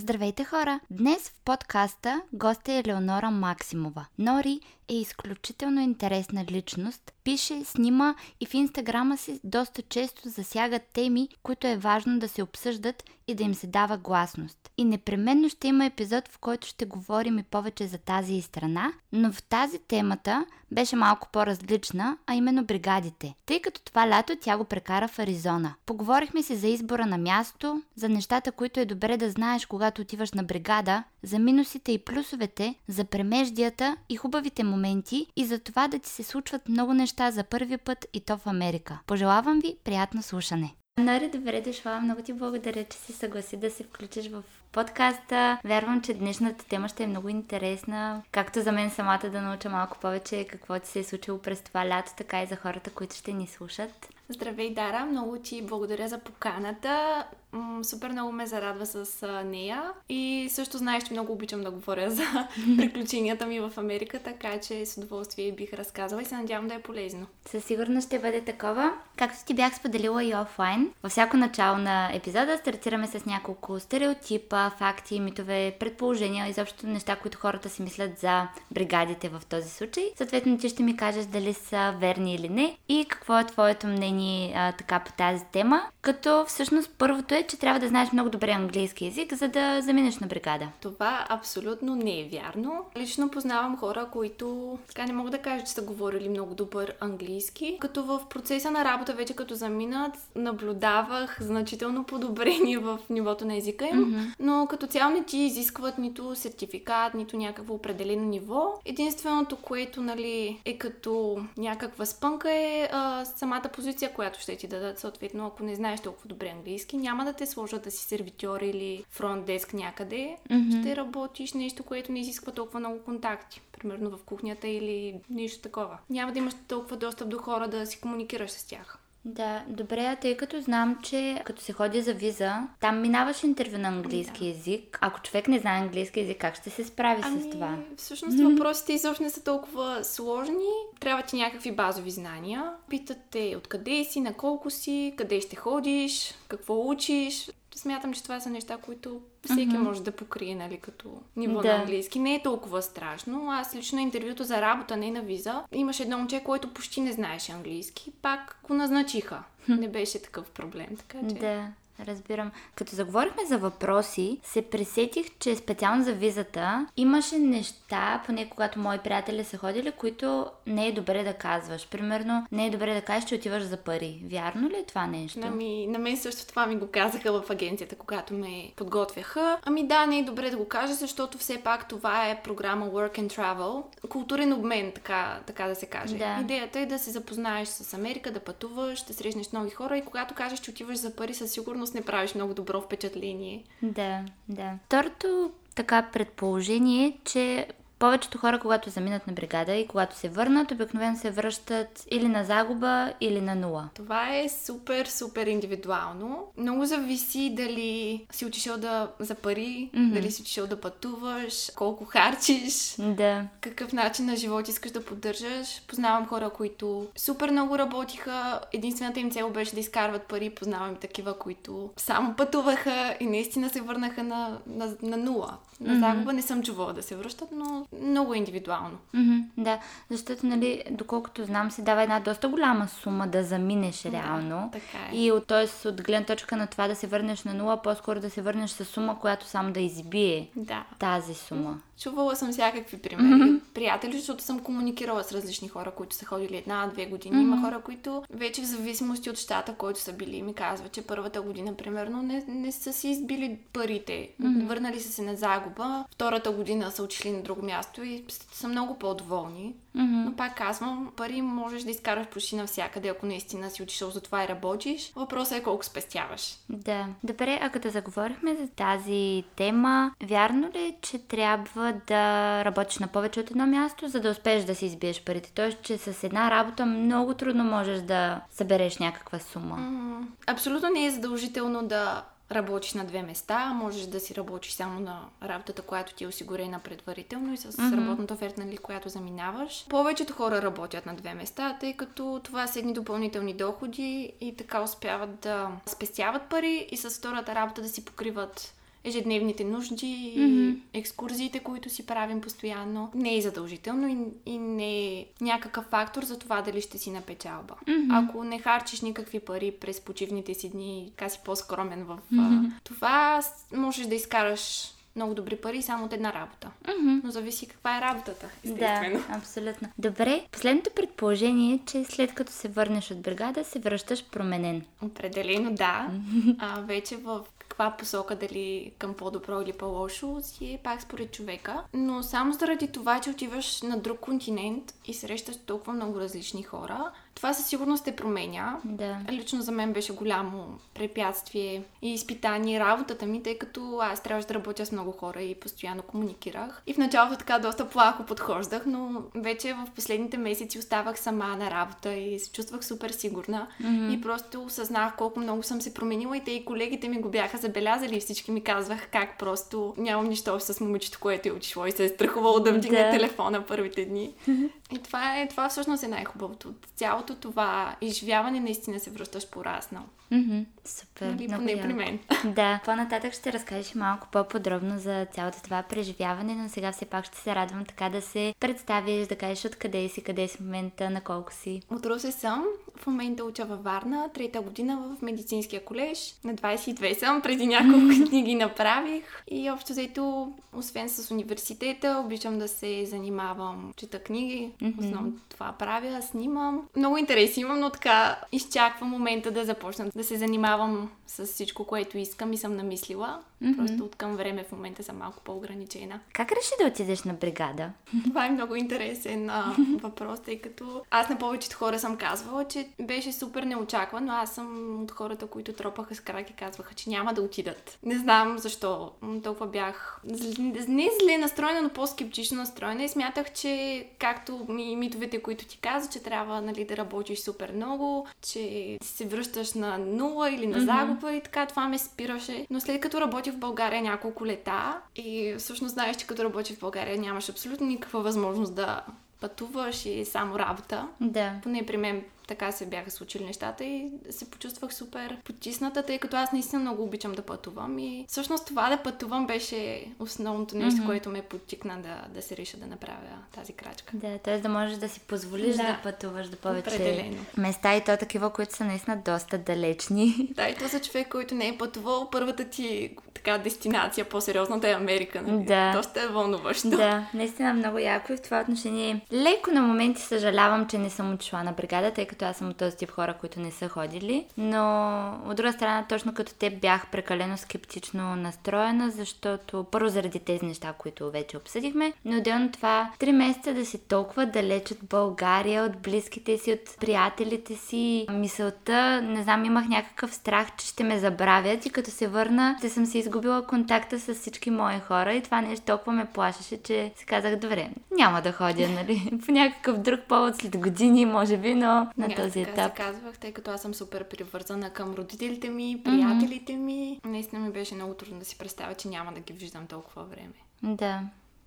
Здравейте хора! Днес в подкаста гост е Елеонора Максимова. Нори е изключително интересна личност. Пише, снима и в инстаграма си доста често засяга теми, които е важно да се обсъждат и да им се дава гласност. И непременно ще има епизод, в който ще говорим и повече за тази страна, но в тази темата беше малко по-различна, а именно бригадите. Тъй като това лято тя го прекара в Аризона. Поговорихме си за избора на място, за нещата, които е добре да знаеш, когато отиваш на бригада, за минусите и плюсовете, за премеждията и хубавите моменти и за това да ти се случват много неща за първи път и то в Америка. Пожелавам ви приятно слушане! Нари, добре дошла. Много ти благодаря, че си съгласи да се включиш в подкаста. Вярвам, че днешната тема ще е много интересна. Както за мен самата да науча малко повече какво ти се е случило през това лято, така и за хората, които ще ни слушат. Здравей, Дара! Много ти благодаря за поканата. М- супер много ме зарадва с а, нея. И също знаеш, че много обичам да говоря за приключенията ми в Америка, така че с удоволствие бих разказала и се надявам да е полезно. Със сигурност ще бъде такова. Както ти бях споделила и офлайн, във всяко начало на епизода стартираме с няколко стереотипа, факти, митове, предположения, изобщо неща, които хората си мислят за бригадите в този случай. Съответно, ти ще ми кажеш дали са верни или не и какво е твоето мнение а, така по тази тема. Като всъщност първото е, че трябва да знаеш много добре английски язик, за да заминеш на бригада. Това абсолютно не е вярно. Lично познавам хора, които така не мога да кажа, че са говорили много добър английски. Като в процеса на работа, вече като заминат, наблюдавах значително подобрение в нивото на езика им, mm-hmm. но като цяло не ти изискват нито сертификат, нито някакво определено ниво. Единственото, което нали, е като някаква спънка е а, самата позиция, която ще ти дадат. Съответно, ако не знаеш толкова добре английски, няма да те сложат да си сервитьор или фронт деск някъде. Mm-hmm. Ще работиш нещо, което не изисква толкова много контакти. Примерно в кухнята или нещо такова. Няма да имаш толкова достъп до хора да си комуникираш с тях. Да, добре, а тъй като знам, че като се ходи за виза, там минаваш интервю на английски да. язик. Ако човек не знае английски язик, как ще се справи ами, с това? Всъщност mm-hmm. въпросите изобщо не са толкова сложни. Трябва ти някакви базови знания. Питат те откъде си, на колко си, къде ще ходиш, какво учиш смятам, че това са неща, които всеки mm-hmm. може да покрие, нали, като ниво да. на английски. Не е толкова страшно. Аз лично интервюто за работа, не на виза, имаше едно момче, което почти не знаеше английски. Пак го назначиха. Не беше такъв проблем, така че... Да. Разбирам. Като заговорихме за въпроси, се пресетих, че специално за визата имаше неща, поне когато мои приятели са ходили, които не е добре да казваш. Примерно, не е добре да кажеш, че отиваш за пари. Вярно ли е това нещо? Ами, на мен също това ми го казаха в агенцията, когато ме подготвяха. Ами да, не е добре да го кажа, защото все пак това е програма Work and Travel. Културен обмен, така, така да се каже. Да. Идеята е да се запознаеш с Америка, да пътуваш, да срещнеш нови хора и когато кажеш, че отиваш за пари, със сигурност всъщност не правиш много добро впечатление. Да, да. Второто така предположение е, че повечето хора, когато заминат на бригада и когато се върнат, обикновено се връщат или на загуба, или на нула. Това е супер, супер индивидуално. Много зависи дали си отишъл да, за пари, mm-hmm. дали си отишъл да пътуваш, колко харчиш, да. какъв начин на живот искаш да поддържаш. Познавам хора, които супер много работиха. Единствената им цел беше да изкарват пари. Познавам такива, които само пътуваха и наистина се върнаха на, на, на нула. На mm-hmm. загуба не съм чувала да се връщат, но много индивидуално. Mm-hmm, да, защото, нали, доколкото знам, се дава една доста голяма сума да заминеш реално. Да, така е. И от, т.е. от гледна точка на това да се върнеш на нула, по-скоро да се върнеш с сума, която само да избие да. тази сума. Чувала съм всякакви примери. Mm-hmm. Приятели, защото съм комуникирала с различни хора, които са ходили една-две години. Mm-hmm. Има хора, които вече в зависимости от щата, който са били, ми казват, че първата година, примерно, не, не са си избили парите. Mm-hmm. Върнали са се на загуба. Втората година са отишли на друго място и са много по-доволни. Mm-hmm. Но пак казвам, пари можеш да изкараш почти навсякъде, ако наистина си отишъл за това и работиш. Въпросът е колко спестяваш. Да. Добре, а като заговорихме за тази тема, вярно ли е, че трябва да работиш на повече от едно място, за да успееш да си избиеш парите? Тоест, че с една работа много трудно можеш да събереш някаква сума. Mm-hmm. Абсолютно не е задължително да работиш на две места, можеш да си работиш само на работата, която ти е осигурена предварително и с mm-hmm. работната оферта, нали, която заминаваш. Повечето хора работят на две места, тъй като това са едни допълнителни доходи и така успяват да спестяват пари и с втората работа да си покриват ежедневните нужди, Мгм. екскурзиите, които си правим постоянно. Не е задължително и, и не е някакъв фактор за това дали ще си на печалба. Мгм. Ако не харчиш никакви пари през почивните си дни, така си по-скромен в Мгм. това, можеш да изкараш много добри пари само от една работа. Мгм. Но зависи каква е работата, Да, естествено. абсолютно. Добре, последното предположение е, че след като се върнеш от бригада, се връщаш променен. Определено да. А, вече в каква посока, дали към по-добро или по-лошо, си е пак според човека. Но само заради това, че отиваш на друг континент и срещаш толкова много различни хора, това със сигурност те променя. Да. Лично за мен беше голямо препятствие и изпитание работата ми, тъй като аз трябваше да работя с много хора и постоянно комуникирах. И в началото така доста плахо подхождах, но вече в последните месеци оставах сама на работа и се чувствах супер сигурна. Мгм. И просто осъзнах колко много съм се променила и те и колегите ми го бяха забелязали и всички ми казвах как просто нямам нищо общо с момичето, което е отишло и се е страхувало да вдигне Да. телефона първите дни. И това, е, това всъщност е най-хубавото. От цялото това изживяване наистина се връщаш пораснал. Мгм. Супер. Нали, много поне яко. при мен. Да, по-нататък ще разкажеш малко по-подробно за цялото това преживяване, но сега все пак ще се радвам така да се представиш, да кажеш откъде си, къде си в момента, на колко си. От Русе съм. В момента уча във Варна, трета година в медицинския колеж. На 22 съм, преди няколко книги направих. И общо взето, освен с университета, обичам да се занимавам, чета книги. Основно това правя, снимам. Много интереси имам, но така изчаквам момента да започна да се занимавам с всичко, което искам и съм намислила. Мгм. Просто от към време в момента съм малко по-ограничена. Как реши да отидеш на бригада? Това е много интересен а, въпрос, тъй като аз на повечето хора съм казвала, че беше супер неочаквано. Аз съм от хората, които тропаха с крак и казваха, че няма да отидат. Не знам защо. Толкова бях зл- не зле настроена, но по-скептично настроена и смятах, че както ми, митовете, които ти каза, че трябва нали, да работиш супер много, че се връщаш на нула или на загуба и така, това ме спираше. Но след като работих в България няколко лета и всъщност знаеш, че като работиш в България нямаш абсолютно никаква възможност да пътуваш и само работа. Да. Поне при мен така се бяха случили нещата и се почувствах супер потисната, тъй като аз наистина много обичам да пътувам. И всъщност това да пътувам беше основното нещо, Мгм. което ме подтикна да, да се реша да направя тази крачка. Да, т.е. да можеш да си позволиш да, Да. пътуваш до повече Определено. места и то такива, които са наистина доста далечни. Да, и то за човек, който не е пътувал, първата ти така дестинация по-сериозната е Америка. Нали? Да. Доста е вълнуващо. Да, наистина много яко и в това отношение. Леко на моменти съжалявам, че не съм отишла на бригада, тъй като аз съм от този тип хора, които не са ходили. Но от друга страна, точно като те бях прекалено скептично настроена, защото първо заради тези неща, които вече обсъдихме, но отделно това три месеца да си толкова далеч от България, от близките си, от приятелите си, мисълта, не знам, имах някакъв страх, че ще ме забравят и като се върна, ще съм си изгубила контакта с всички мои хора и това нещо толкова ме плашеше, че си казах, добре, няма да ходя, нали, по някакъв друг повод след години, може би, но на Не, този така етап. се казвах, тъй като аз съм супер привързана към родителите ми, приятелите ми. Наистина ми беше много трудно да си представя, че няма да ги виждам толкова време. Да,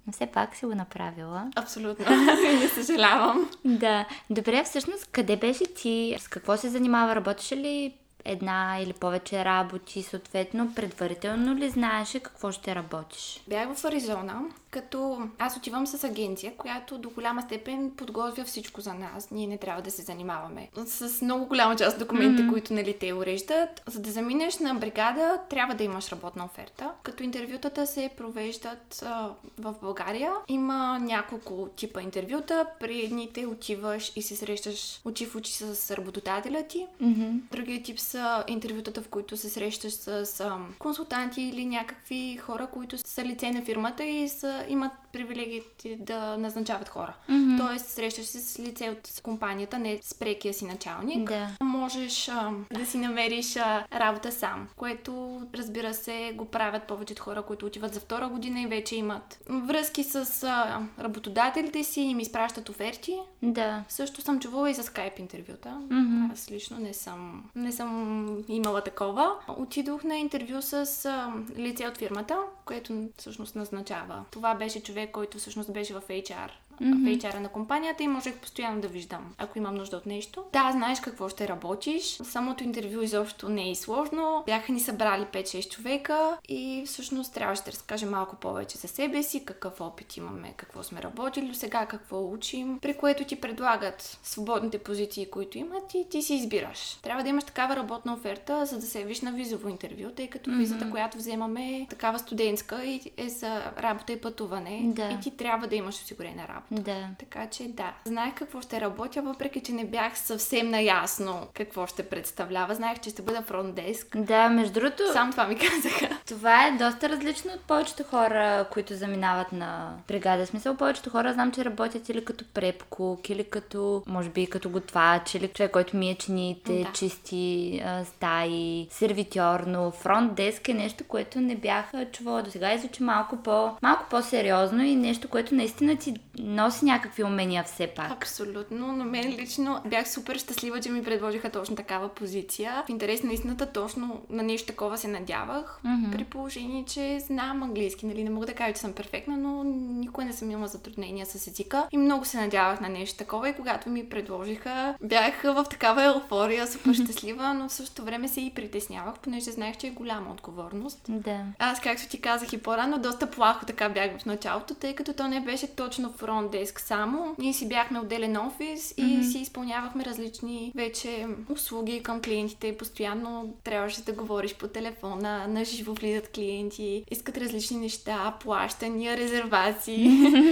но все пак си го направила. Абсолютно. И не съжалявам. Да, добре, всъщност къде беше ти? С какво се занимава? Работеше ли една или повече работи, съответно, предварително ли знаеше какво ще работиш? Бях в Аризона, като аз отивам с агенция, която до голяма степен подготвя всичко за нас. Ние не трябва да се занимаваме с много голяма част от документите, Мгм. които нали, те уреждат. За да заминеш на бригада, трябва да имаш работна оферта. Като интервютата се провеждат а, в България, има няколко типа интервюта. При едните отиваш и се срещаш очи в очи с работодателя ти. Мгм. Другия тип са интервютата, в които се срещаш с ам, консултанти или някакви хора, които са лице на фирмата и са, имат привилегиите да назначават хора. Мгм. Тоест, срещаш се с лице от компанията, не с прекия си началник. Да. Можеш ам, да си намериш а, работа сам, което, разбира се, го правят повечето хора, които отиват за втора година и вече имат връзки с а, работодателите си, им изпращат оферти. Да. Също съм чувала и за скайп интервюта. Мгм. Аз лично не съм, не съм имала такова. Отидох на интервю с а, лице от фирмата, което всъщност назначава. Това беше човек, който всъщност беше в HR mm-hmm. HR на компанията и можех постоянно да виждам, ако имам нужда от нещо. Да, знаеш какво ще работиш. Самото интервю изобщо не е сложно. Бяха ни събрали 5-6 човека и всъщност трябваше да разкажем малко повече за себе си, какъв опит имаме, какво сме работили до сега, какво учим, при което ти предлагат свободните позиции, които имат и ти си избираш. Трябва да имаш такава работна оферта, за да се явиш на визово интервю, тъй като mm-hmm. визата, която вземаме е такава студентска и е за работа и пътуване. Да. И ти трябва да имаш осигурена работа. Да. Така че да. Знаех какво ще работя, въпреки че не бях съвсем наясно какво ще представлява. Знаех, че ще бъда фронтдеск. Да, между другото. Сам това ми казаха. Това е доста различно от повечето хора, които заминават на бригада. Смисъл, повечето хора знам, че работят или като препкук, или като, може би, като готвач, или човек, който мие чините, да. чисти а, стаи, сервитьор, но фронт деск е нещо, което не бях чувала до сега и звучи малко, по, малко по-сериозно и нещо, което наистина ти носи някакви умения все пак. Абсолютно, но мен лично бях супер щастлива, че ми предложиха точно такава позиция. В интерес на истината точно на нещо такова се надявах, mm-hmm. при положение, че знам английски, нали, не мога да кажа, че съм перфектна, но никога не съм имала затруднения с езика и много се надявах на нещо такова и когато ми предложиха, бях в такава еуфория, супер щастлива, но в същото време се и притеснявах, понеже знаех, че е голяма отговорност. Да. Аз, както ти казах и по-рано, доста плахо така бях в началото, тъй като то не беше точно фронт деск само. Ние си бяхме отделен офис и mm-hmm. си изпълнявахме различни вече услуги към клиентите постоянно трябваше да говориш по телефона, на живо влизат клиенти, искат различни неща, плащания, резервации.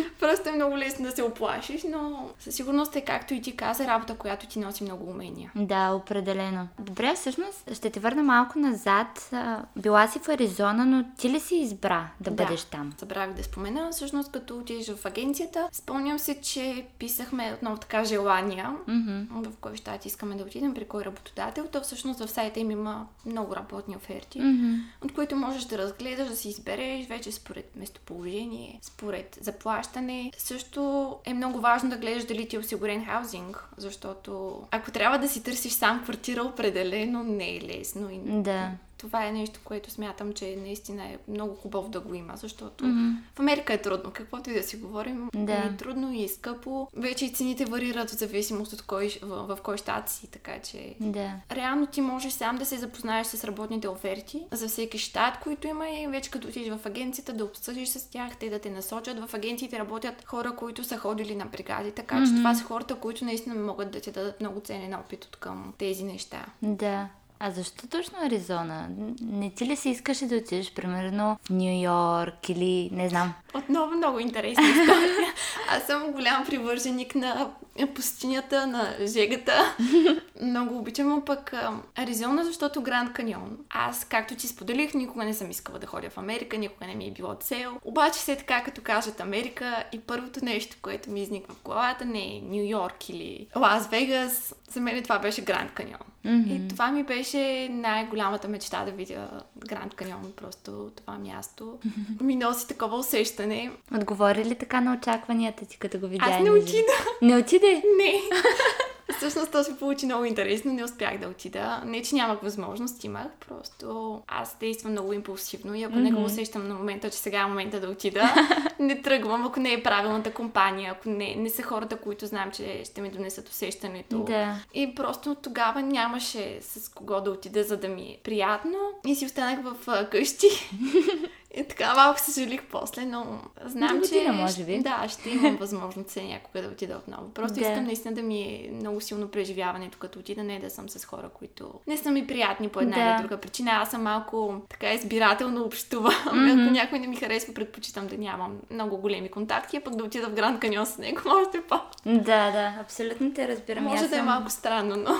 Просто е много лесно да се оплашиш, но със сигурност е както и ти каза, работа, която ти носи много умения. Да, определено. Добре, всъщност ще те върна малко назад. Била си в Аризона, но ти ли си избра да, да бъдеш там? Забравих да спомена. Всъщност, като отидеш в агенцията, спомням се, че писахме отново така желания, mm-hmm. в кой щат искаме да отидем, при кой работодател. То всъщност в сайта им има много работни оферти, mm-hmm. от които можеш да разгледаш, да си избереш вече според местоположение, според заплащане. Също е много важно да гледаш дали ти е осигурен хаузинг, защото ако трябва да си търсиш сам квартира, определено не е лесно. И... Да това е нещо, което смятам, че наистина е много хубаво да го има, защото mm-hmm. в Америка е трудно. Каквото и да си говорим, да. е трудно и е скъпо. Вече и цените варират в зависимост от кой, в, в кой щат си, така че да. реално ти можеш сам да се запознаеш с работните оферти за всеки щат, които има и вече като отидеш в агенцията да обсъдиш с тях, те да те насочат. В агенциите работят хора, които са ходили на бригади, така mm-hmm. че това са хората, които наистина могат да ти дадат много ценен опит от към тези неща. Да. А защо точно Аризона? Не ти ли се искаше да отидеш, примерно, в Нью Йорк или не знам? Отново много интересна история. Аз съм голям привърженик на пустинята, на жегата. много обичам пък Аризона, защото Гранд Каньон. Аз, както ти споделих, никога не съм искала да ходя в Америка, никога не ми е било цел. Обаче се така, като кажат Америка и първото нещо, което ми изниква в главата, не е Нью Йорк или Лас Вегас. За мен това беше Гранд Каньон. Mm-hmm. И това ми беше най-голямата мечта да видя Гранд Каньон. Просто това място ми носи такова усещане. Отговори ли така на очакванията ти, като го видя? Аз не отида. Не отиде? Не. Всъщност то се получи много интересно, не успях да отида. Не, че нямах възможност, имах, просто аз действам много импулсивно и ако mm-hmm. не го усещам на момента, че сега е момента да отида, не тръгвам, ако не е правилната компания, ако не, не са хората, които знам, че ще ми донесат усещането. Да. И просто тогава нямаше с кого да отида, за да ми е приятно. И си останах в къщи. И така малко се жалих после, но знам, да че... Отида, може би. Да, ще имам възможност се някога да отида отново. Просто да. искам наистина да ми е много силно преживяването, като отида, не да съм с хора, които не са ми приятни по една да. или друга причина. Аз съм малко така избирателно общувам. Mm-hmm. Ако някой не ми харесва, предпочитам да нямам много големи контакти, а пък да отида в Гранд Каньон с него, може по. Да, да, абсолютно те разбирам. Може да е малко странно, но...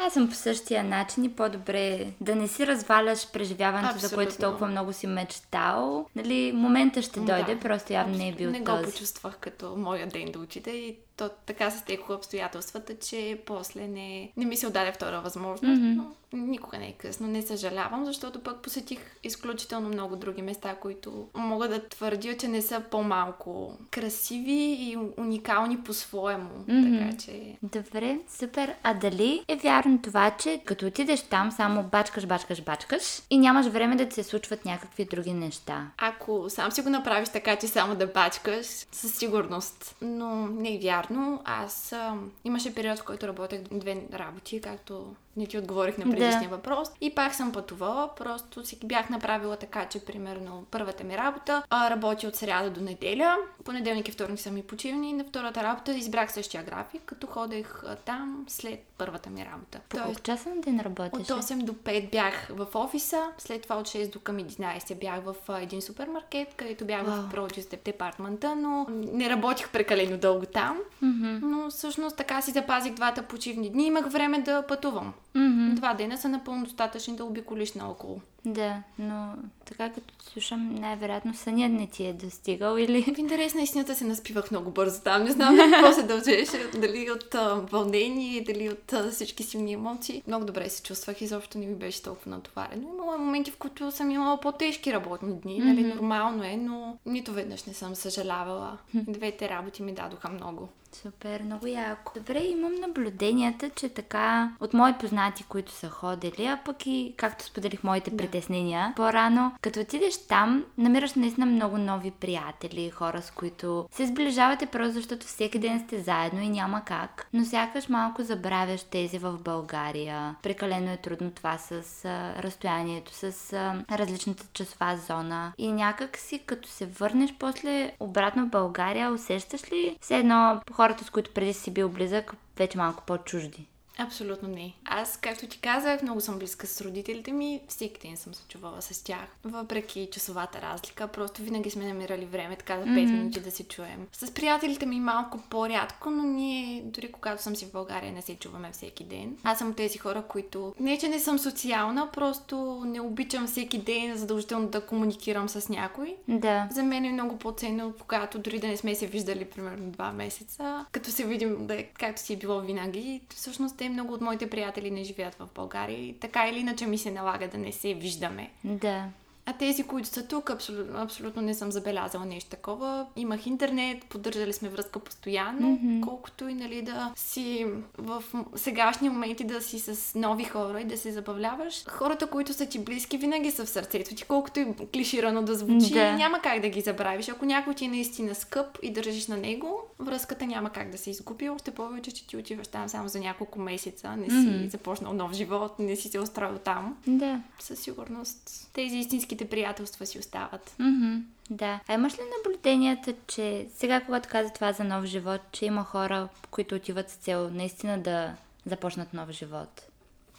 Аз съм по същия начин и по-добре да не си разваляш преживяването, Абсолютно. за което толкова много си мечтал. Нали, момента ще дойде, да. просто явно не е бил Не този. го почувствах като моя ден да учите и то така се стекоха обстоятелствата, че после не, не ми се отдаде втора възможност. Mm-hmm. Но никога не е късно, не съжалявам, защото пък посетих изключително много други места, които мога да твърдя, че не са по-малко красиви и уникални по-своему. Mm-hmm. Така че... Добре, супер. А дали е вярно това, че като отидеш там, само бачкаш, бачкаш, бачкаш и нямаш време да ти се случват някакви други неща? Ако сам си го направиш така, че само да бачкаш, със сигурност. Но не е вярно. Аз а, имаше период, в който работех две работи, както не ти отговорих на предишния да. въпрос. И пак съм пътувала, просто си бях направила така, че примерно първата ми работа а, работи от сряда до неделя. Понеделник и вторник са ми почивни. На втората работа избрах същия график, като ходех а, там след първата ми работа. По колко часа на ден работеше? От 8 до 5 бях в офиса, след това от 6 до към 11 бях в а, един супермаркет, където бях wow. в Produce департмента, но не работих прекалено дълго там. Mm-hmm. Но всъщност така си запазих двата почивни дни. Имах време да пътувам. Mm-hmm. Два дена са напълно достатъчни да обиколиш наоколо. Да, но така като слушам, най-вероятно сънят не ти е достигал или... В интерес на истината се наспивах много бързо там. Не знам на какво се дължеше. Дали от а, вълнение, дали от а, всички силни емоции. Много добре се чувствах. Изобщо не ми беше толкова натоварено. Имало моменти, в които съм имала по-тежки работни дни. Mm-hmm. Нали, нормално е, но нито веднъж не съм съжалявала. Двете работи ми дадоха много. Супер, много яко. Добре, имам наблюденията, че така от мои познати, които са ходили, а пък и както споделих моите да. Притеснения по-рано, като отидеш там, намираш наистина много нови приятели, хора с които се сближавате просто защото всеки ден сте заедно и няма как. Но сякаш малко забравяш тези в България. Прекалено е трудно това с а, разстоянието, с а, различната часова зона. И някак си, като се върнеш после обратно в България, усещаш ли все едно хората, с които преди си бил близък, вече малко по-чужди? Абсолютно не. Аз, както ти казах, много съм близка с родителите ми. Всеки ден съм се чувала с тях. Въпреки часовата разлика, просто винаги сме намирали време така за 5 mm-hmm. минути да се чуем. С приятелите ми малко по-рядко, но ние, дори когато съм си в България, не се чуваме всеки ден. Аз съм тези хора, които не, че не съм социална, просто не обичам всеки ден задължително да комуникирам с някой. Да. За мен е много по-ценно, когато дори да не сме се виждали примерно два месеца, като се видим да е както си е било винаги, всъщност много от моите приятели не живеят в България така или иначе ми се налага да не се виждаме. Да. А тези, които са тук, абсолютно, абсолютно не съм забелязала нещо такова. Имах интернет, поддържали сме връзка постоянно, mm-hmm. колкото и нали, да си в сегашни моменти да си с нови хора и да се забавляваш. Хората, които са ти близки, винаги са в сърцето ти, колкото и клиширано да звучи, да. няма как да ги забравиш. Ако някой ти е наистина скъп и държиш на него, връзката няма как да се изгуби. Още повече, че ти отиваш там само за няколко месеца, не си mm-hmm. започнал нов живот, не си се устроил там. Да. Със сигурност тези истински истинските приятелства си остават. Mm-hmm. Да. А имаш ли наблюденията, че сега, когато каза това за нов живот, че има хора, които отиват с цел наистина да започнат нов живот?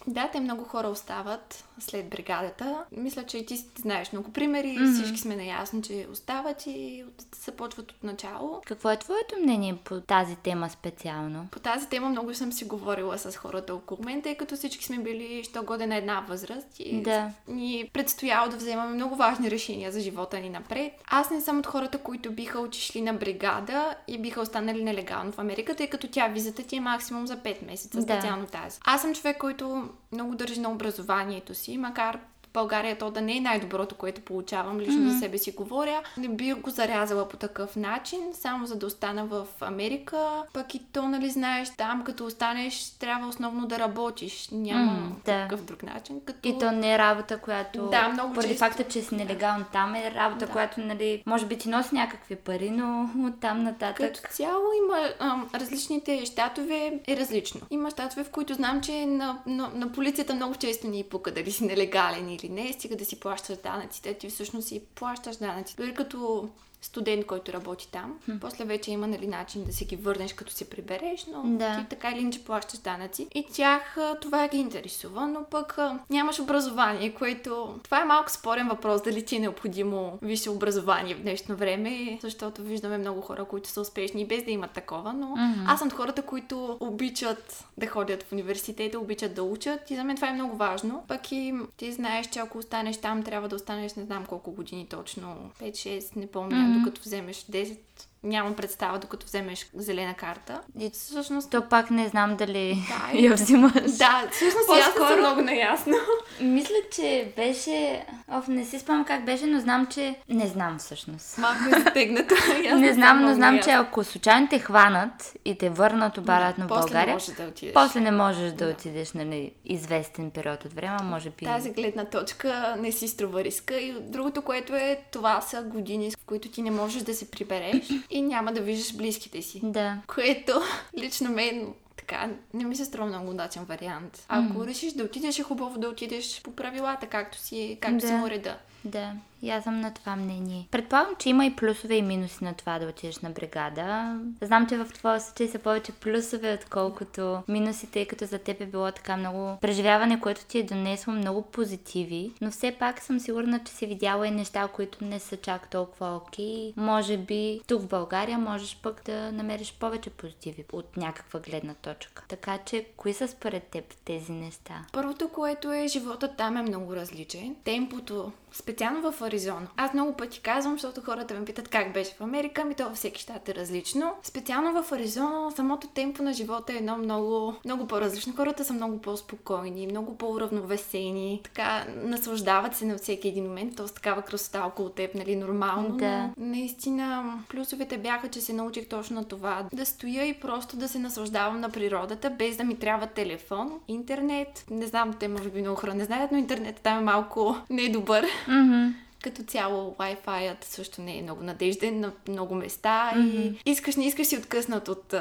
Да, те много хора остават след бригадата. Мисля, че и ти знаеш много примери. Mm-hmm. Всички сме наясно, че остават и започват от начало. Какво е твоето мнение по тази тема специално? По тази тема много съм си говорила с хората около мен, тъй като всички сме били що годе на една възраст и да. ни предстояло да вземаме много важни решения за живота ни напред. Аз не съм от хората, които биха отишли на бригада и биха останали нелегално в Америка, тъй като тя визата ти е максимум за 5 месеца, специално да. тази. Аз съм човек, който много държи на образованието си, макар България то да не е най-доброто, което получавам, лично mm-hmm. за себе си говоря. Не би го зарязала по такъв начин, само за да остана в Америка. Пък и то, нали, знаеш, там като останеш, трябва основно да работиш. Няма mm, да. такъв друг начин. Като... И то не е работа, която... Да, много Поради често... факта, че си нелегално там е работа, да. която, нали, може би ти носи някакви пари, но от там нататък... Като цяло има ам, различните щатове е различно. Има щатове, в които знам, че на, на, на полицията много често ни пука дали си нелегален или не, стига да си плащаш данъците, ти всъщност си плащаш данъците. Дори като студент, който работи там. Хм. После вече има нали, начин да си ги върнеш, като се прибереш, но да. ти така или иначе плащаш данъци. И тях това ги интересува, но пък нямаш образование, което... Това е малко спорен въпрос, дали ти е необходимо висше образование в днешно време, защото виждаме много хора, които са успешни без да имат такова, но mm-hmm. аз съм от хората, които обичат да ходят в университета, обичат да учат и за мен това е много важно. Пък и ти знаеш, че ако останеш там, трябва да останеш не знам колко години точно, 5-6, не помня, mm-hmm. Докато вземеш 10 нямам представа, докато вземеш зелена карта. И всъщност... То пак не знам дали Да, я взимаш. Да, всъщност и аз не съм много наясно. Мисля, че беше... Оф, не си спомням как беше, но знам, че... Не знам всъщност. Малко е аз Не знам, но знам, че ако случайно те хванат и те върнат обратно в После България, може да отидеш. после не можеш да, Да. отидеш нали, известен период от време, може би... Тази гледна точка не си струва риска. И другото, което е, това са години, в които ти не можеш да се прибереш и няма да виждаш близките си. Да. Което лично мен така не ми се струва много удачен вариант. Ако решиш да отидеш, е хубаво да отидеш по правилата, както си, както Да. си му реда. Да, и аз съм на това мнение. Предполагам, че има и плюсове и минуси на това да отидеш на бригада. Знам, че в твоя случай са повече плюсове, отколкото минуси, тъй като за теб е било така много преживяване, което ти е донесло много позитиви. Но все пак съм сигурна, че си видяла и неща, които не са чак толкова окей. Може би тук в България можеш пък да намериш повече позитиви от някаква гледна точка. Така че, кои са според теб тези неща? Първото, което е, живота там е много различен. Темпото, специално в Аризона. Аз много пъти казвам, защото хората ме питат как беше в Америка, ми то във всеки щат е различно. Специално в Аризона, самото темпо на живота е едно много, много по-различно. Хората са много по-спокойни, много по-уравновесени, така наслаждават се на всеки един момент, т.е. такава красота около теб, нали, нормално. Да. Но наистина плюсовете бяха, че се научих точно на това. Да стоя и просто да се наслаждавам на природата, без да ми трябва телефон, интернет. Не знам, те може би много хора не знаят, но интернет там е малко недобър. Мгм. Като цяло Wi-Fi-ът също не е много надежден на много места и искаш, не искаш си откъснат от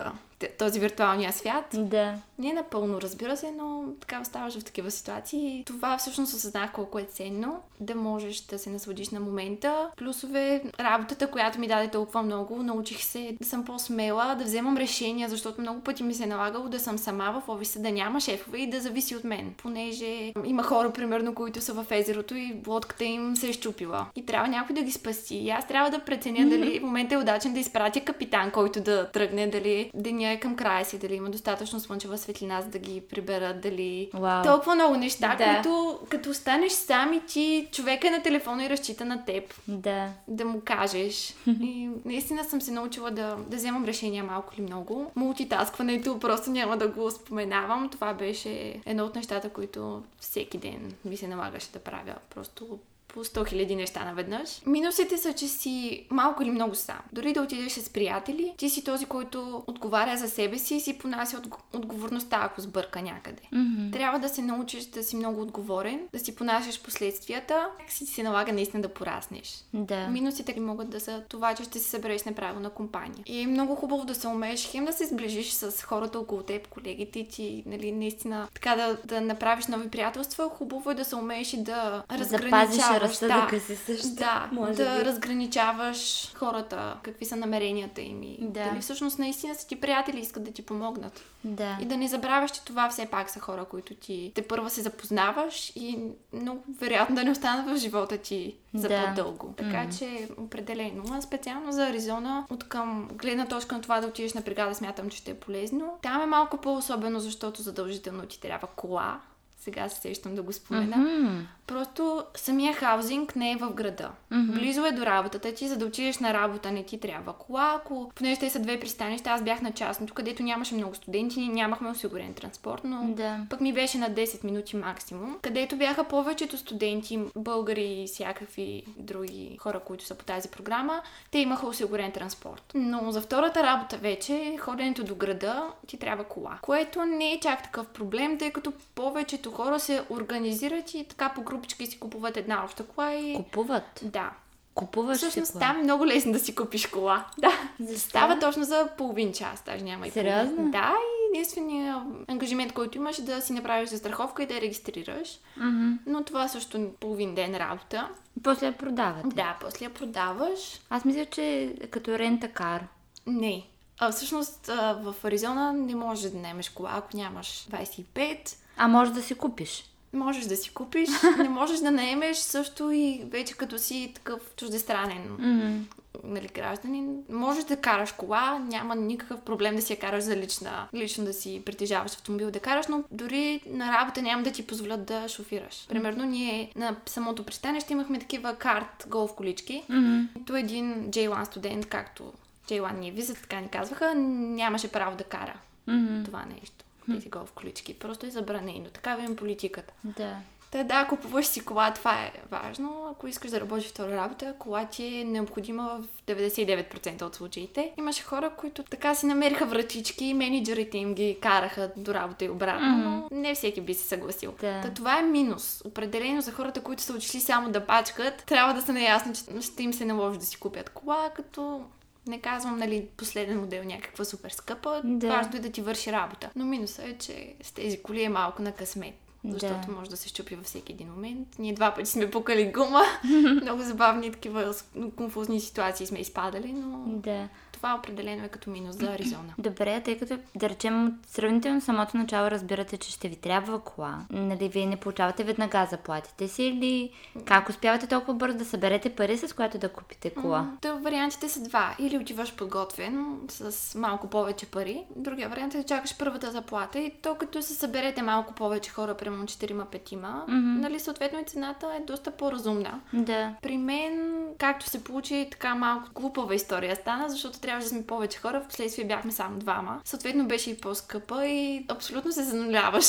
този виртуалния свят. Да. Не напълно, разбира се, но така оставаш в такива ситуации. Това всъщност осъзнах колко е ценно да можеш да се насладиш на момента. Плюсове, работата, която ми даде толкова много, научих се да съм по-смела, да вземам решения, защото много пъти ми се е налагало да съм сама в офиса, да няма шефове и да зависи от мен. Понеже има хора, примерно, които са в езерото и лодката им се е щупила. И трябва някой да ги спаси. И аз трябва да преценя дали в момента е удачен да изпратя капитан, който да тръгне, дали деня е към края си, дали има достатъчно слънчева светлина, за да ги приберат, дали... Вау. Толкова много неща, Да. които като останеш сам и ти човека е на телефона и разчита на теб Да. да му кажеш. И наистина съм се научила да, да вземам решения малко или много. Мултитаскването просто няма да го споменавам. Това беше едно от нещата, които всеки ден ми се налагаше да правя. Просто по 100 хиляди неща наведнъж. Минусите са, че си малко или много сам. Дори да отидеш с приятели, ти си този, който отговаря за себе си и си понася отг- отговорността, ако сбърка някъде. Мгм. Трябва да се научиш да си много отговорен, да си понасяш последствията, как си се налага наистина да пораснеш. Да. Минусите могат да са това, че ще се събереш неправилна компания. И е много хубаво да се умееш хем да се сближиш с хората около теб, колегите ти, нали, наистина така да, да направиш нови приятелства. Хубаво е да се умееш и да разграничаваш. Разсъдъка си също. Да, може да би. разграничаваш хората, какви са намеренията им и Да. дали всъщност наистина са ти приятели, искат да ти помогнат. Да. И да не забравяш, че това все пак са хора, които ти те първа се запознаваш и много вероятно да не останат в живота ти за Да. по-дълго. Така че определено. А специално за Аризона, от към гледна точка на това да отидеш на бригада, смятам, че ще е полезно. Там е малко по-особено, защото задължително ти трябва кола. Сега се сещам да го спомена. Мгм. Просто самия хаузинг не е в града. Мгм. Близо е до работата ти, за да отидеш на работа не ти трябва кола. Ако, понеже те са две пристанища, аз бях на частното, където нямаше много студенти, ние нямахме осигурен транспорт, но Да. пък ми беше на 10 минути максимум, където бяха повечето студенти, българи и всякакви други хора, които са по тази програма, те имаха осигурен транспорт. Но за втората работа вече, ходенето до града, ти трябва кола. Което не е чак такъв проблем, тъй като повечето хора се организират и така по групички си купуват една обща кола и... Купуват. Да. Купуваш Всъщност си кола. там е много лесно да си купиш кола. Да. Защо? Става точно за половин час, даже няма и половин. Сериозно? Да, и единственият ангажимент, който имаш е да си направиш застраховка и да я регистрираш. Мгм. Но това също е половин ден работа. После я продавате. Да, после я продаваш. Аз мисля, че като рента-кар. Не. А, всъщност в Аризона не можеш да наемеш кола, ако нямаш 25. А може да си купиш. Можеш да си купиш, не можеш да наемеш също и вече като си такъв чуждестранен Мгм. нали, гражданин. Можеш да караш кола, няма никакъв проблем да си я караш за лична, лично да си притежаваш автомобил да караш, но дори на работа няма да ти позволят да шофираш. Примерно ние на самото пристанище имахме такива карт голф колички. Мгм. Нито един J1 студент, както J1 ни виза, така ни казваха, нямаше право да кара Мгм. това нещо. Тези голф колички. Просто е забранено. Такава им политиката. Да. Та да, купуваш си кола, това е важно. Ако искаш да работиш втора работа, кола ти е необходима в 99% от случаите. Имаше хора, които така си намериха вратички и менеджерите им ги караха до работа и обратно, Мгм. но не всеки би се съгласил. Да. Та това е минус. Определено за хората, които са отишли само да пачкат, трябва да са наясно, че ще им се наложи да си купят кола, като не казвам, нали, последен модел някаква супер скъпа. Да. Важно е да ти върши работа. Но минусът е, че с тези коли е малко на късмет. Защото Да. може да се щупи във всеки един момент. Ние два пъти сме пукали гума. Много забавни такива конфузни ситуации сме изпадали, но Да. Това определено е като минус за Аризона. Добре, тъй като, да речем, от сравнително самото начало разбирате, че ще ви трябва кола. Нали, вие не получавате веднага заплатите си или как успявате толкова бързо да съберете пари, с което да купите кола? Та вариантите са два. Или отиваш подготвен с малко повече пари. Другия вариант е да чакаш първата заплата и то като се съберете малко повече хора, примерно 4-5, Мгм. нали, съответно и цената е доста по-разумна. Да. При мен, както се получи, така малко глупава история стана, защото трябваше да сме повече хора, в последствие бяхме само двама. Съответно беше и по-скъпа и абсолютно се зануляваш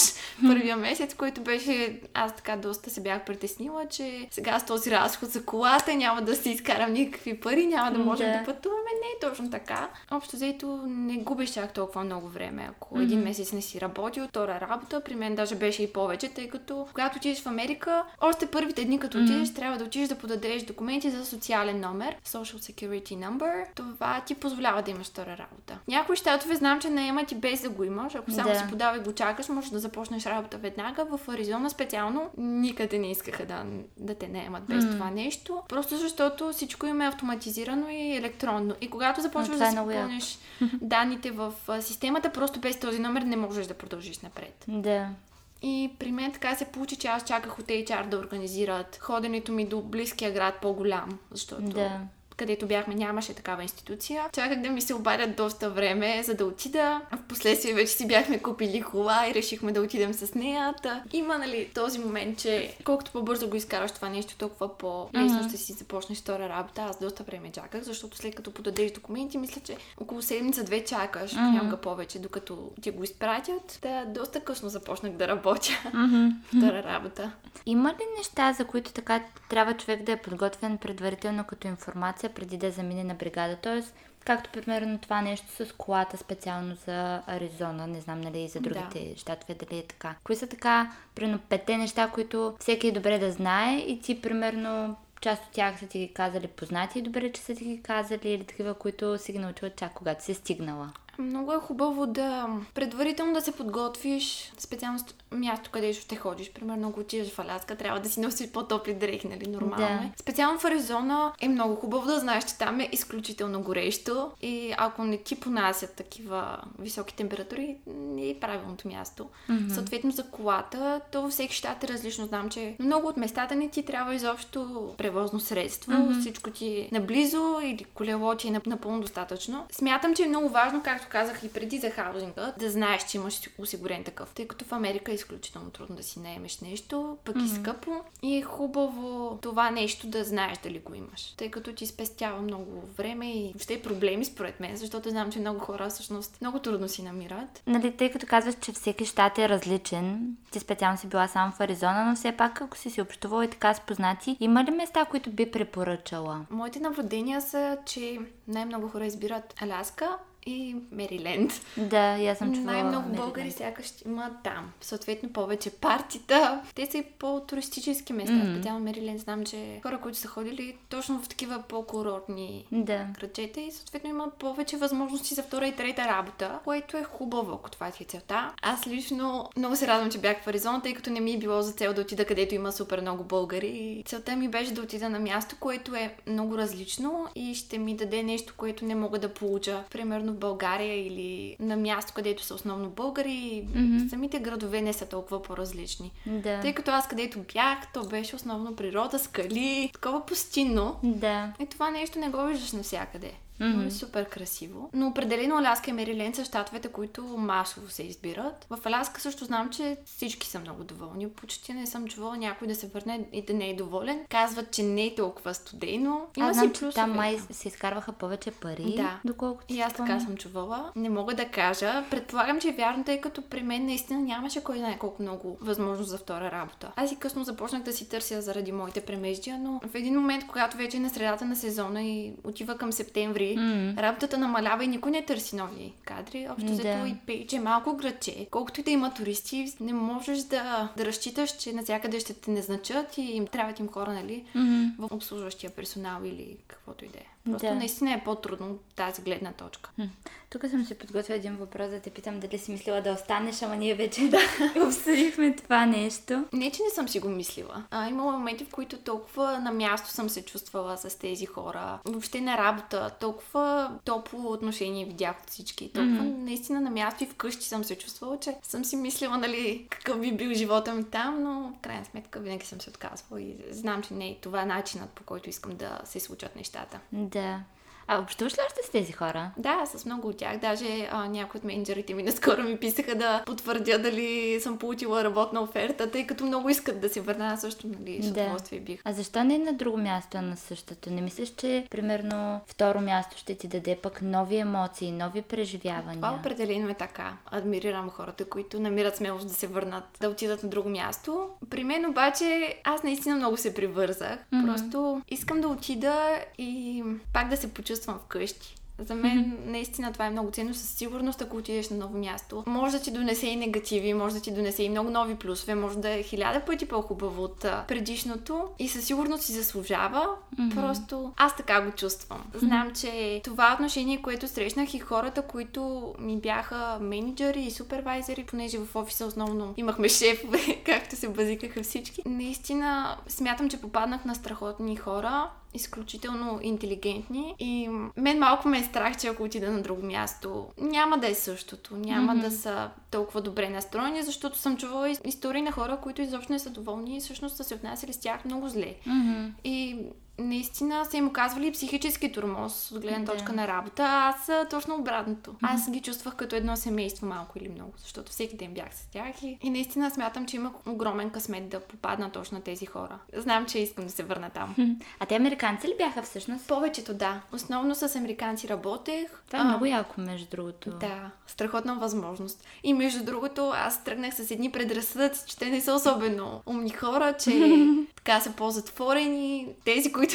първия месец, който беше, аз така доста се бях притеснила, че сега с този разход за колата няма да си изкарам никакви пари, няма да можем Да. да, пътуваме. Не е точно така. Общо взето не губиш чак толкова много време. Ако един месец не си работил, втора работа, при мен даже беше и повече, тъй като когато отидеш в Америка, още първите дни като отидеш, трябва да отидеш да подадеш документи за социален номер, Social Security Number. Това ти позволява да имаш втора работа. Някои щатове знам, че наемат и без да го имаш. Ако само Да. си подава и го чакаш, можеш да започнеш работа веднага. В Аризона специално никъде не искаха да, да те наемат без М. това нещо. Просто защото всичко им е автоматизирано и електронно. И когато започваш това е да си попълниш данните в системата, просто без този номер не можеш да продължиш напред. Да. И при мен така се получи, че аз чаках от HR да организират ходенето ми до близкия град по-голям, защото Да. Където бяхме, нямаше такава институция. Чаках да ми се обадят доста време, за да отида. В последствие вече си бяхме купили кола и решихме да отидем с нея. Та, има, нали, този момент, че колкото по-бързо го изкараш това нещо, толкова по-лесно Мгм. ще си започнеш втора работа. Аз доста време чаках, защото след като подадеш документи, мисля, че около седмица-две чакаш, Мгм. някога повече, докато ти го изпратят. Та, доста късно започнах да работя Мгм. втора работа. Има ли неща, за които така трябва човек да е подготвен предварително като информация преди да замине на бригада? Тоест, както примерно това нещо с колата специално за Аризона, не знам нали и за Да. другите щатове дали е така. Кои са така, примерно петте неща, които всеки е добре да знае и ти примерно част от тях са ти ги казали познати и добре, че са ти ги казали или такива, които си ги научила чак когато си е стигнала. Много е хубаво да предварително да се подготвиш специално място, където ще ходиш. Примерно, ако отидеш в Аляска, трябва да си носиш по-топли дрехи, нали? Нормално Да. е. Специално в Аризона е много хубаво да знаеш, че там е изключително горещо и ако не ти понасят такива високи температури, не е правилното място. Мгм. Съответно за колата, то във всеки щат е различно. Знам, че много от местата не ти трябва изобщо превозно средство. Мгм. Всичко ти е наблизо или колело ти е нап- напълно достатъчно. Смятам, че е много важно, както казах и преди за хаузинга, да знаеш, че имаш осигурен такъв. Тъй като в Америка е изключително трудно да си наемеш нещо, пък и Мгм. скъпо. И е хубаво това нещо да знаеш дали го имаш. Тъй като ти спестява много време и въобще и проблеми според мен, защото знам, че много хора всъщност много трудно си намират. Нали, тъй като казваш, че всеки щат е различен, ти специално си била само в Аризона, но все пак, ако си си общувала и така с познати, има ли места, които би препоръчала? Моите наблюдения са, че най-много хора избират Аляска и Мериленд. Да, аз съм чувала. Най-много Мериленд. българи сякаш има там. Съответно повече партита. Те са и по-туристически места. Мгм. Специално Мериленд знам, че хора, които са ходили точно в такива по-курортни Да. градчета и съответно има повече възможности за втора и трета работа, което е хубаво, ако това ти е целта. Аз лично много се радвам, че бях в Аризона, тъй като не ми е било за цел да отида където има супер много българи. Целта ми беше да отида на място, което е много различно и ще ми даде нещо, което не мога да получа, примерно България или на място, където са основно българи, Мгм. самите градове не са толкова по-различни. Да. Тъй като аз където бях, то беше основно природа, скали, такова пустинно. Да. И това нещо не го виждаш навсякъде. Е супер красиво. Но определено Аляска и Мериленд са щатовете, които масово се избират. В Аляска също знам, че всички са много доволни. Почти не съм чувала някой да се върне и да не е доволен. Казват, че не е толкова студено. Има си знам, че плюсове. там май се изкарваха повече пари, Да. доколкото И си аз така съм чувала. Не мога да кажа. Предполагам, че е вярно, тъй като при мен наистина нямаше кой знае колко много възможност за втора работа. Аз и късно започнах да си търся заради моите премеждия, но в един момент, когато вече е на средата на сезона и отива към септември, М. работата намалява и никой не търси нови кадри. Общо Да. взето и Пейдж е малко градче. Колкото и да има туристи, не можеш да, да разчиташ, че навсякъде ще те назначат и им трябват им хора, нали? Мгм. в обслужващия персонал или каквото и да е. Просто Да. наистина е по-трудно от тази гледна точка. Тук съм си подготвила един въпрос да те питам дали си мислила да останеш, ама ние вече да обсъдихме това нещо. Не, че не съм си го мислила. А, има моменти, в които толкова на място съм се чувствала с тези хора. Въобще на работа. Толкова топло отношение видях от всички. Толкова Мгм. наистина на място и вкъщи съм се чувствала, че съм си мислила, нали, какъв би бил живота ми там, но в крайна сметка винаги съм се отказвала и знам, че не е това начинът, по който искам да се случат нещата. Да. А общуваш ли още с тези хора? Да, с много от тях. Даже а, някои от менеджерите ми наскоро ми писаха да потвърдя дали съм получила работна оферта, тъй като много искат да се върна. Аз също, нали, с Да. удоволствие бих. А защо не на друго място, а на същото? Не мислиш, че примерно второ място ще ти даде пък нови емоции, нови преживявания? Това определено е така. Адмирирам хората, които намират смелост да се върнат, да отидат на друго място. При мен обаче аз наистина много се привързах. Мгм. Просто искам да отида и пак да се почувствам вкъщи. За мен наистина това е много ценно. Със сигурност, ако отидеш на ново място, може да ти донесе и негативи, може да ти донесе и много нови плюсове, може да е хиляда пъти по-хубаво от предишното и със сигурност си заслужава. Мгм. Просто аз така го чувствам. Знам, че това отношение, което срещнах и хората, които ми бяха менеджери и супервайзери, понеже в офиса основно имахме шефове, както се базикаха всички. Наистина смятам, че попаднах на страхотни хора, изключително интелигентни и мен малко ме е страх, че ако отида на друго място, няма да е същото, няма Мгм. да са толкова добре настроени, защото съм чувала ис- истории на хора, които изобщо не са доволни и всъщност са се отнасяли с тях много зле. Мгм. И наистина са им оказвали психически тормоз от гледна Да. точка на работа, а аз точно обратното. Аз ги чувствах като едно семейство малко или много, защото всеки ден бях с тях и, и наистина смятам, че имах огромен късмет да попадна точно на тези хора. Знам, че искам да се върна там. А те американци ли бяха всъщност? Повечето да. Основно с американци работех. Това е А, много яко, между другото. Да, страхотна възможност. И между другото, аз тръгнах с едни предразсъдъци, че те не са особено умни хора, че така са по-затворени. Тези, които,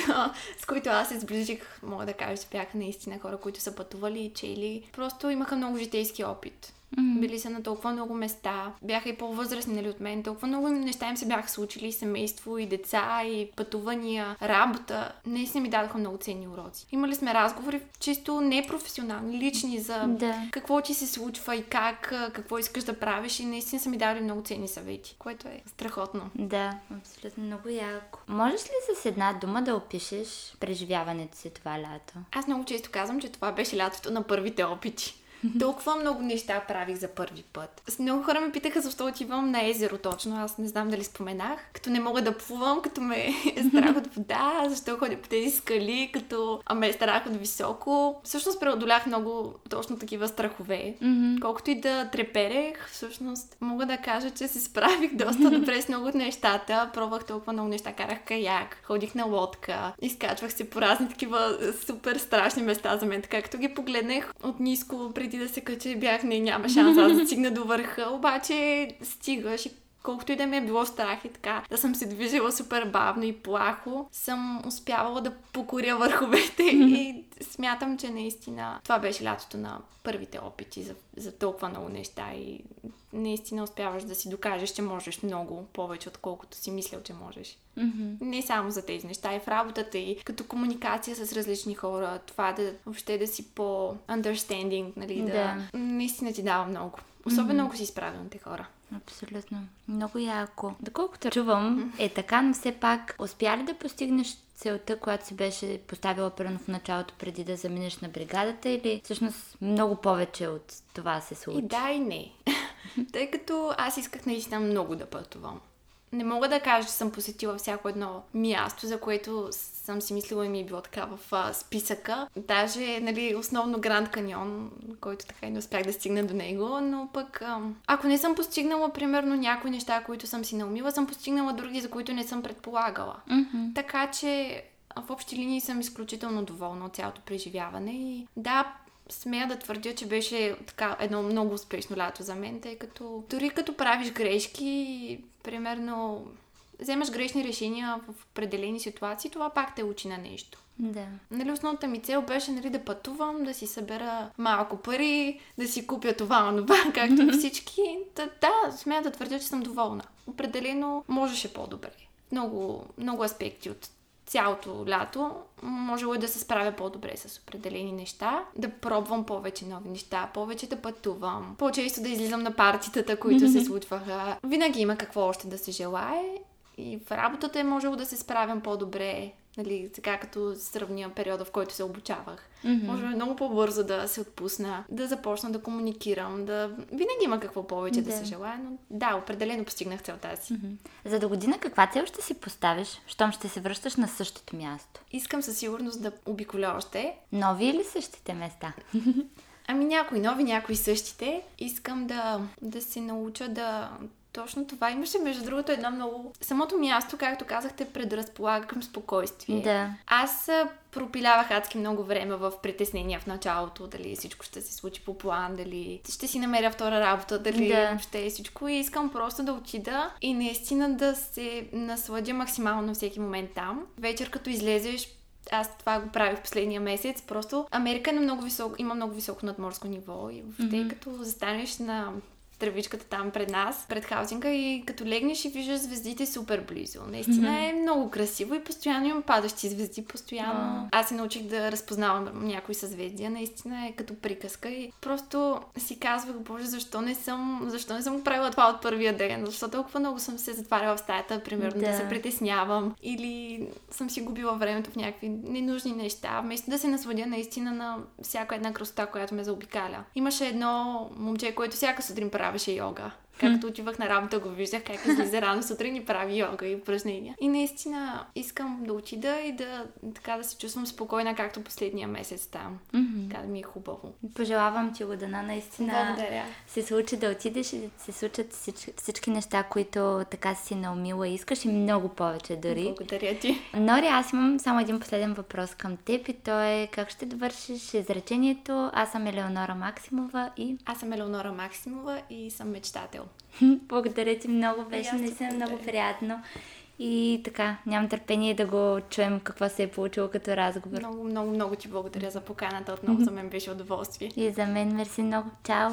с които аз се сближих, мога да кажа, че бяха наистина хора, които са пътували чели. Просто имаха много житейски опит. Мгм. Били са на толкова много места, бяха и по-възрастни нали, от мен, толкова много неща им се бяха случили, семейство, и деца, и пътувания, работа. Наистина ми дадоха много ценни уроци. Имали сме разговори чисто непрофесионални, лични за Да. какво ти се случва и как, какво искаш да правиш и наистина са ми дали много ценни съвети, което е страхотно. Да, абсолютно много яко. Можеш ли с една дума да опишеш преживяването си това лято? Аз много често казвам, че това беше лятото на първите опити. Толкова много неща правих за първи път. С много хора ме питаха защо отивам на езеро точно. Аз не знам дали споменах. Като не мога да плувам, като ме е страх от вода, защо ходя по тези скали, като а ме е страх от високо. Всъщност преодолях много точно такива страхове. Колкото и да треперех, всъщност мога да кажа, че се справих доста добре с много от нещата. Пробвах толкова много неща. Карах каяк, ходих на лодка, изкачвах се по разни такива супер страшни места за мен. Така като ги погледнах от ниско преди да се кача, бях не, няма шанс да стигна до върха. Обаче стигаш и колкото и да ми е било страх и така, да съм се движила супер бавно и плахо, съм успявала да покоря върховете и смятам, че наистина това беше лятото на първите опити за, за толкова много неща и наистина успяваш да си докажеш, че можеш много повече, отколкото си мислял, че можеш. Мгм. Не само за тези неща, и в работата, и като комуникация с различни хора, това да въобще да си по-understanding, нали, да, Да. наистина ти дава много. Особено Мгм. ако си с правилните хора. Абсолютно. Много яко. Доколкото чувам, е така, но все пак успя ли да постигнеш целта, която си беше поставила примерно в началото преди да заминеш на бригадата или всъщност много повече от това се случи? И да, и не. Тъй като аз исках наистина много да пътувам. Не мога да кажа, че съм посетила всяко едно място, за което съм си мислила и ми е било така в а, списъка. Даже, нали, основно Гранд Каньон, който така и не успях да стигна до него, но пък а, ако не съм постигнала, примерно, някои неща, които съм си наумила, съм постигнала други, за които не съм предполагала. Mm-hmm. Така че в общи линии съм изключително доволна от цялото преживяване и да, смея да твърдя, че беше така едно много успешно лято за мен, тъй като дори като правиш грешки, примерно вземаш грешни решения в определени ситуации, това пак те учи на нещо. Да. Нали, основната ми цел беше нали, да пътувам, да си събера малко пари, да си купя това, онова, както всички. Да, да, смея да твърдя, че съм доволна. Определено можеше по-добре. Много, много аспекти от цялото лято можело е да се справя по-добре с определени неща, да пробвам повече нови неща, повече да пътувам, по-често да излизам на партитата, които се случваха. Винаги има какво още да се желае и в работата е можело да се справям по-добре, нали, така като сравня периода, в който се обучавах. Mm-hmm. Може много по-бързо да се отпусна, да започна да комуникирам, да... Винаги има какво повече да, да се желая, но да, определено постигнах целта си. Mm-hmm. За до година каква цел ще си поставиш, щом ще се връщаш на същото място? Искам със сигурност да обиколя още. Нови или същите места? Ами някои нови, някои същите. Искам да, да се науча да точно това имаше, между другото, едно много... Самото място, както казахте, предразполага към спокойствие. Да. Аз пропилявах адски много време в притеснения в началото, дали всичко ще се случи по план, дали ще си намеря втора работа, дали Да. ще е всичко. И искам просто да отида и наистина да се насладя максимално на всеки момент там. Вечер, като излезеш, аз това го правих последния месец. Просто Америка е на много високо, има много високо надморско ниво и въобще Мгм. като застанеш на тръвичката там пред нас, пред хаузинга и като легнеш и виждаш звездите супер близо. Наистина е много красиво и постоянно имам падащи звезди, постоянно. Аз се научих да разпознавам някои съзвездия, наистина е като приказка и просто си казвах, боже, защо не съм, защо не съм правила това от първия ден, защо толкова много съм се затваряла в стаята, примерно да, Да. се притеснявам или съм си губила времето в някакви ненужни неща, вместо да се насладя наистина на всяка една красота, която ме заобикаля. Имаше едно момче, което всяка сутрин правеше йога. Както отивах на работа, го виждах как излиза рано сутрин и прави йога и упражнения. И наистина искам да отида и да, така да се чувствам спокойна, както последния месец там. Мгм. Така да ми е хубаво. Пожелавам ти го, Дана, наистина Благодаря. се случи да отидеш и да се случат всички, всички неща, които така си наумила и искаш и много повече дори. Благодаря ти. Нори, аз имам само един последен въпрос към теб и то е как ще довършиш изречението Аз съм Елеонора Максимова и Аз съм Елеонора Максимова и съм мечтател. благодаря ти много, беше наистина много приятно. И така, нямам търпение да го чуем какво се е получило като разговор. Много, много, много ти благодаря за поканата. Отново за мен беше удоволствие. И за мен мерси много. Чао!